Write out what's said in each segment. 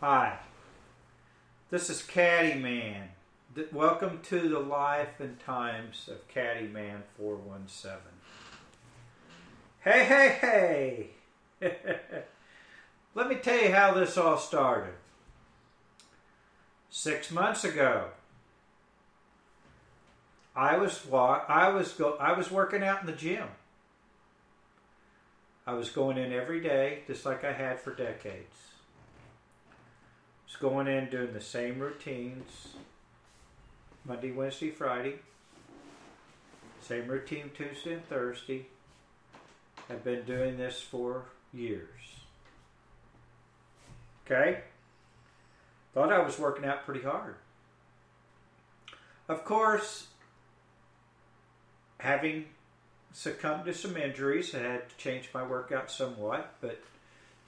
Hi, this is Caddy Man. Welcome to the life and times of Caddy Man 417. Hey, hey, hey! Let me tell you how this all started. Six months ago, I was. I was go. I was working out in the gym. I was going in every day, just like I had for decades. Was going in doing the same routines. Monday, Wednesday, Friday. Same routine Tuesday and Thursday. I've been doing this for years. Okay? Thought I was working out pretty hard. Of course, having succumbed to some injuries, I had to change my workout somewhat, but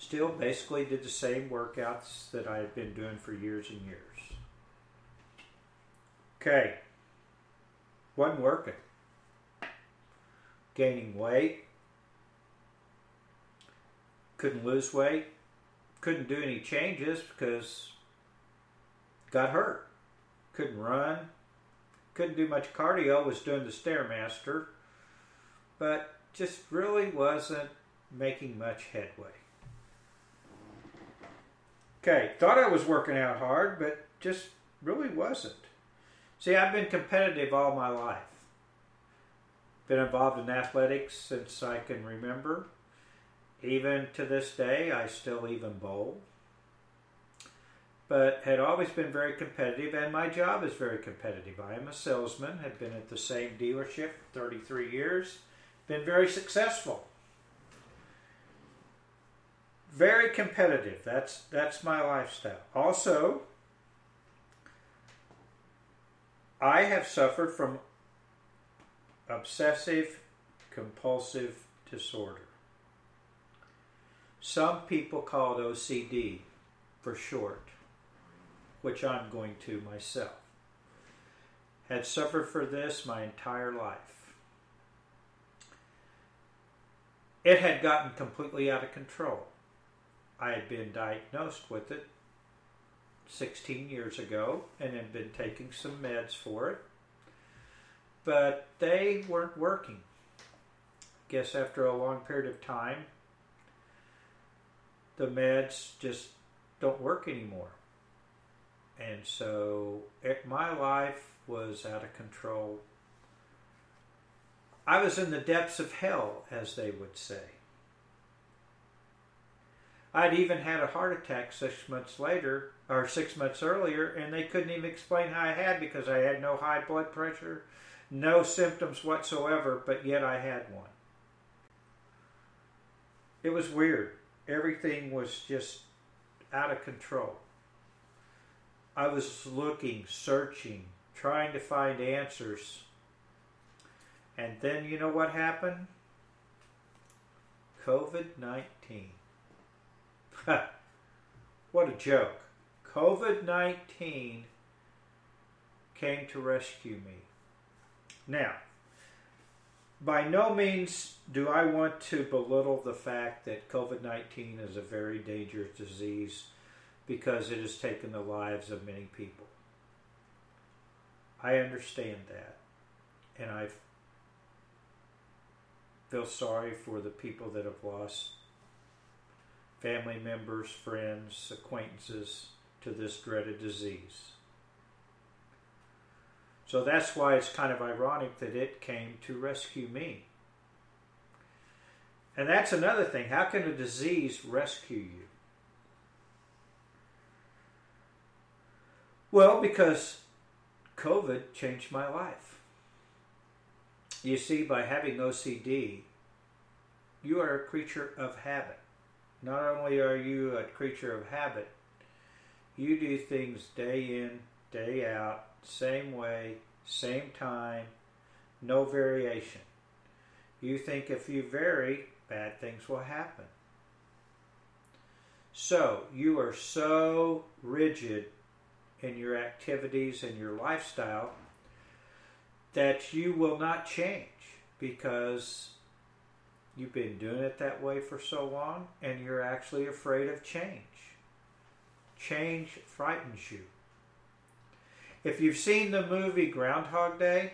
still basically did the same workouts that I had been doing for years and years. Okay. Wasn't working. Gaining weight. Couldn't lose weight. Couldn't do any changes because got hurt. Couldn't run. Couldn't do much cardio. Was doing the Stairmaster. But just really wasn't making much headway. Okay, thought I was working out hard, but just really wasn't. See, I've been competitive all my life. Been involved in athletics since I can remember. Even to this day, I still even bowl. But had always been very competitive, and my job is very competitive. I am a salesman, have been at the same dealership 33 years, been very successful. Very competitive. That's that's my lifestyle. Also, I have suffered from obsessive compulsive disorder. Some people call it OCD for short, which I'm going to myself. Had suffered for this my entire life. It had gotten completely out of control. I had been diagnosed with it 16 years ago and had been taking some meds for it, but they weren't working. I Guess after a long period of time, the meds just don't work anymore. And so it, my life was out of control. I was in the depths of hell, as they would say. I'd even had a heart attack six months later, or six months earlier, and they couldn't even explain how I had because I had no high blood pressure, no symptoms whatsoever, but yet I had one. It was weird. Everything was just out of control. I was looking, searching, trying to find answers. And then you know what happened? COVID 19. what a joke. COVID 19 came to rescue me. Now, by no means do I want to belittle the fact that COVID 19 is a very dangerous disease because it has taken the lives of many people. I understand that. And I feel sorry for the people that have lost family members, friends, acquaintances to this dreaded disease. So that's why it's kind of ironic that it came to rescue me. And that's another thing. How can a disease rescue you? Well, because COVID changed my life. You see, by having OCD, you are a creature of habit. Not only are you a creature of habit, you do things day in, day out, same way, same time, no variation. You think if you vary, bad things will happen. So, you are so rigid in your activities and your lifestyle that you will not change because you've been doing it that way for so long and you're actually afraid of change. Change frightens you. If you've seen the movie Groundhog Day,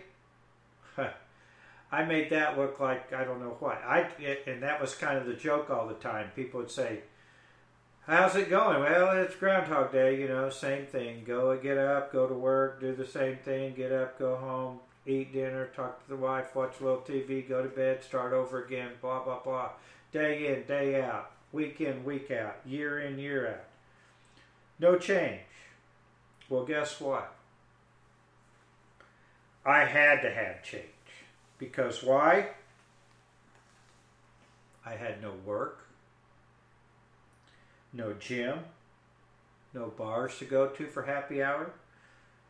I made that look like I don't know what. I and that was kind of the joke all the time. People would say, "How's it going?" Well, it's Groundhog Day, you know, same thing. Go get up, go to work, do the same thing, get up, go home, eat dinner, talk to the wife, watch a little TV, go to bed, start over again, blah blah blah. Day in, day out, week in, week out, year in, year out. No change. Well, guess what? I had to have change. Because why? I had no work, no gym, no bars to go to for happy hour.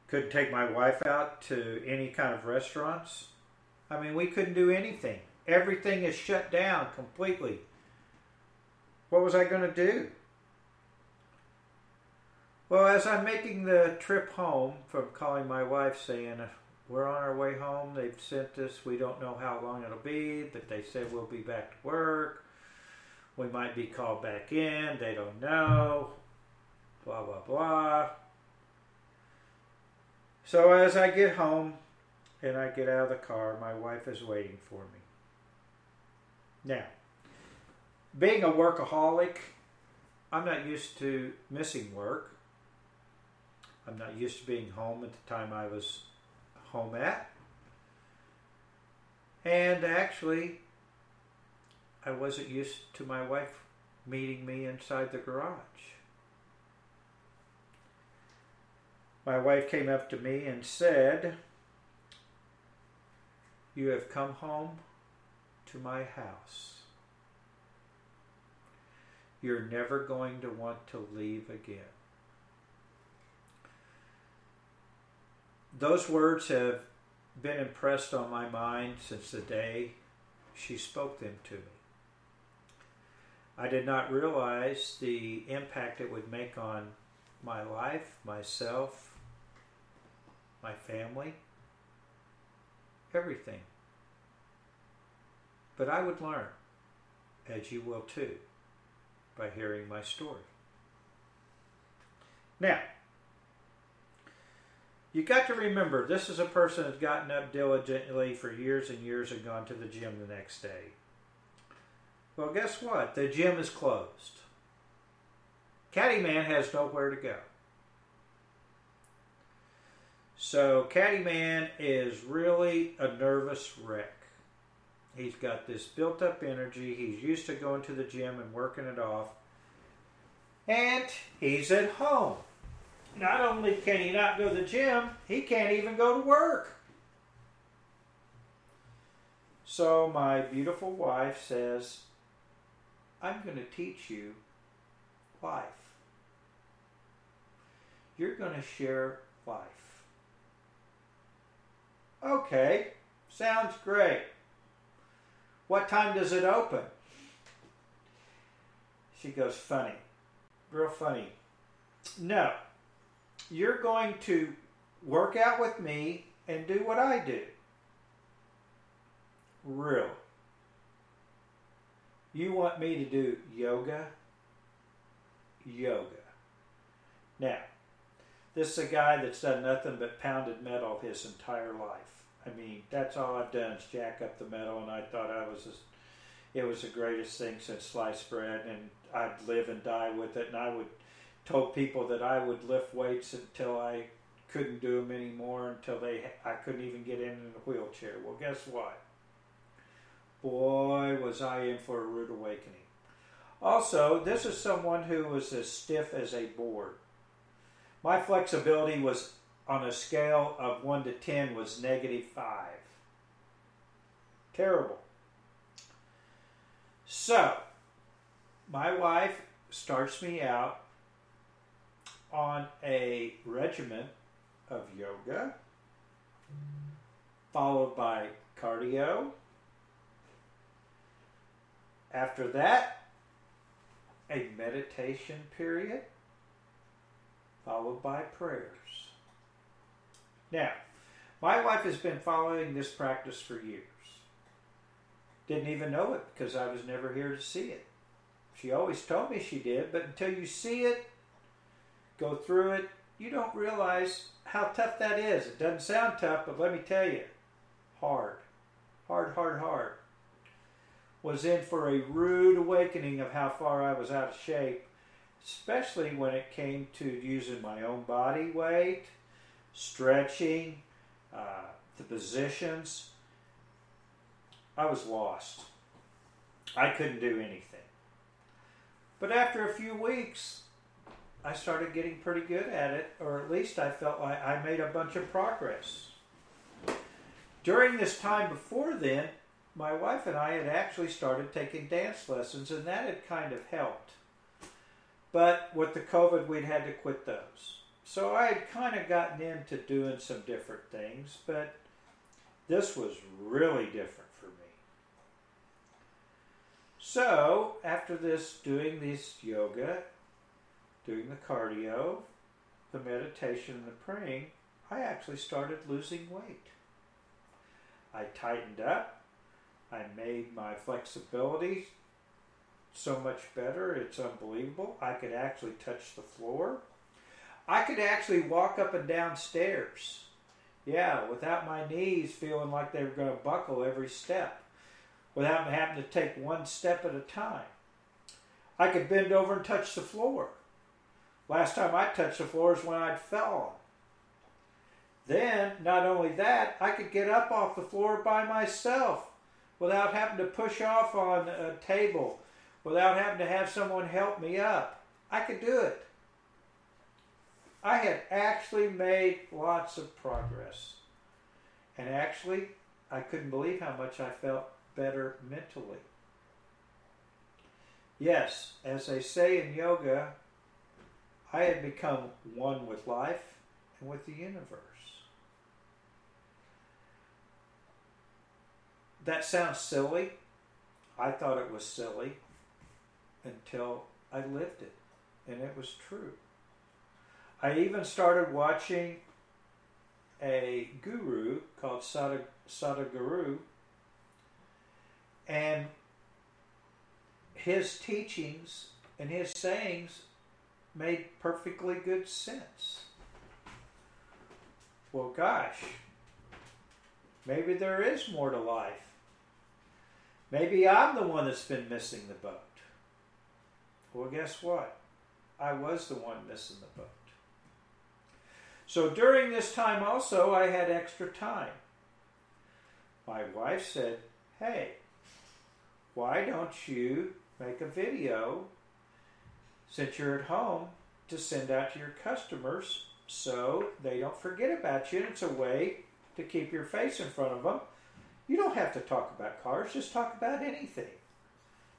Couldn't take my wife out to any kind of restaurants. I mean, we couldn't do anything. Everything is shut down completely. What was I going to do? Well, as I'm making the trip home from calling my wife saying, uh, we're on our way home. They've sent us. We don't know how long it'll be, but they said we'll be back to work. We might be called back in. They don't know. Blah, blah, blah. So as I get home and I get out of the car, my wife is waiting for me. Now, being a workaholic, I'm not used to missing work. I'm not used to being home at the time I was home at. And actually, I wasn't used to my wife meeting me inside the garage. My wife came up to me and said, You have come home to my house. You're never going to want to leave again. those words have been impressed on my mind since the day she spoke them to me. I did not realize the impact it would make on my life, myself, my family, everything. But I would learn, as you will too, by hearing my story. Now, you got to remember this is a person that's gotten up diligently for years and years and gone to the gym the next day. Well, guess what? The gym is closed. Caddyman has nowhere to go. So Caddyman is really a nervous wreck. He's got this built up energy. He's used to going to the gym and working it off. And he's at home not only can he not go to the gym, he can't even go to work. So my beautiful wife says, I'm going to teach you life. You're going to share life. Okay, sounds great. What time does it open? She goes, funny. Real funny. No, you're going to work out with me and do what I do. Real. You want me to do yoga? Yoga. Now, this is a guy that's done nothing but pounded metal his entire life. I mean, that's all I've done is jack up the metal, and I thought I was, just, it was the greatest thing since sliced bread, and I'd live and die with it, and I would told people that I would lift weights until I couldn't do them anymore until they I couldn't even get in in a wheelchair. Well, guess what? Boy, was I in for a rude awakening. Also, this is someone who was as stiff as a board. My flexibility was on a scale of 1 to 10 was negative 5. Terrible. So, my wife starts me out on a regimen of yoga, followed by cardio. After that, a meditation period, followed by prayers. Now, my wife has been following this practice for years. Didn't even know it because I was never here to see it. She always told me she did, but until you see it, go through it, you don't realize how tough that is. It doesn't sound tough, but let me tell you, hard. Hard, hard, hard. Was in for a rude awakening of how far I was out of shape, especially when it came to using my own body weight, stretching, uh, the positions. I was lost. I couldn't do anything. But after a few weeks, I started getting pretty good at it, or at least I felt like I made a bunch of progress. During this time before then, my wife and I had actually started taking dance lessons, and that had kind of helped. But with the COVID, we'd had to quit those. So I had kind of gotten into doing some different things, but this was really different for me. So after this, doing this yoga, doing the cardio, the meditation, and the praying, I actually started losing weight. I tightened up. I made my flexibility so much better. It's unbelievable. I could actually touch the floor. I could actually walk up and down stairs. Yeah, without my knees feeling like they were going to buckle every step, without having to take one step at a time. I could bend over and touch the floor. Last time I touched the floor is when I'd fallen. Then, not only that, I could get up off the floor by myself without having to push off on a table, without having to have someone help me up. I could do it. I had actually made lots of progress. And actually, I couldn't believe how much I felt better mentally. Yes, as they say in yoga, I had become one with life and with the universe. That sounds silly. I thought it was silly until I lived it, and it was true. I even started watching a guru called Sadhguru, and his teachings and his sayings made perfectly good sense. Well, gosh, maybe there is more to life. Maybe I'm the one that's been missing the boat. Well, guess what? I was the one missing the boat. So during this time also, I had extra time. My wife said, Hey, why don't you make a video since you're at home to send out to your customers so they don't forget about you. And it's a way to keep your face in front of them. You don't have to talk about cars, just talk about anything.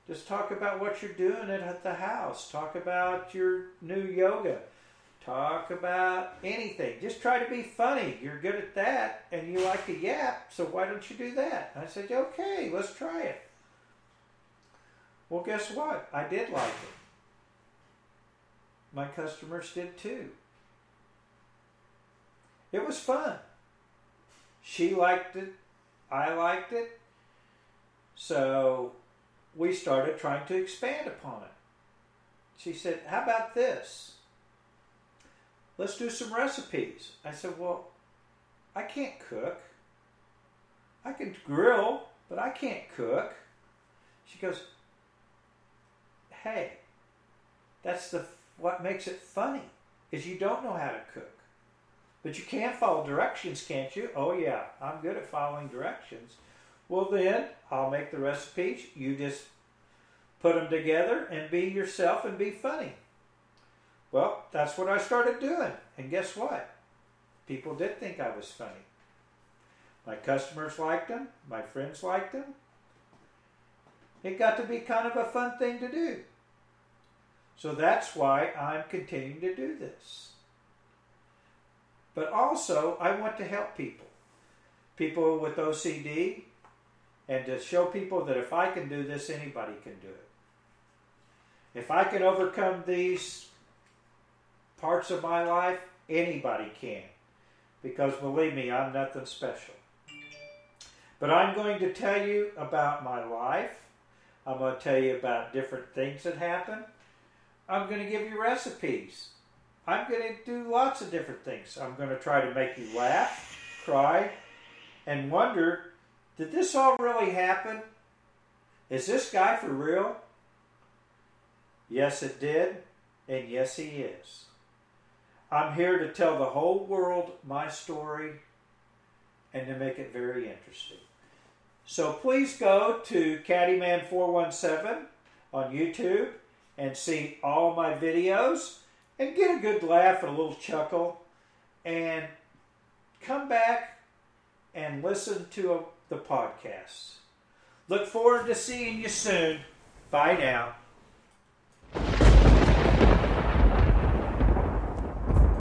Just talk about what you're doing at the house. Talk about your new yoga. Talk about anything. Just try to be funny. You're good at that and you like to yap, so why don't you do that? I said, okay, let's try it. Well, guess what? I did like it my customers did too. It was fun. She liked it. I liked it. So we started trying to expand upon it. She said, How about this? Let's do some recipes. I said, Well, I can't cook. I can grill, but I can't cook. She goes, Hey, that's the what makes it funny is you don't know how to cook. But you can follow directions, can't you? Oh, yeah, I'm good at following directions. Well, then I'll make the recipes. You just put them together and be yourself and be funny. Well, that's what I started doing. And guess what? People did think I was funny. My customers liked them, my friends liked them. It got to be kind of a fun thing to do. So that's why I'm continuing to do this. But also, I want to help people. People with OCD, and to show people that if I can do this, anybody can do it. If I can overcome these parts of my life, anybody can. Because believe me, I'm nothing special. But I'm going to tell you about my life. I'm going to tell you about different things that happen. I'm going to give you recipes. I'm going to do lots of different things. I'm going to try to make you laugh, cry, and wonder did this all really happen? Is this guy for real? Yes, it did, and yes, he is. I'm here to tell the whole world my story and to make it very interesting. So please go to Caddyman417 on YouTube and see all my videos and get a good laugh and a little chuckle and come back and listen to a, the podcast. Look forward to seeing you soon. Bye now.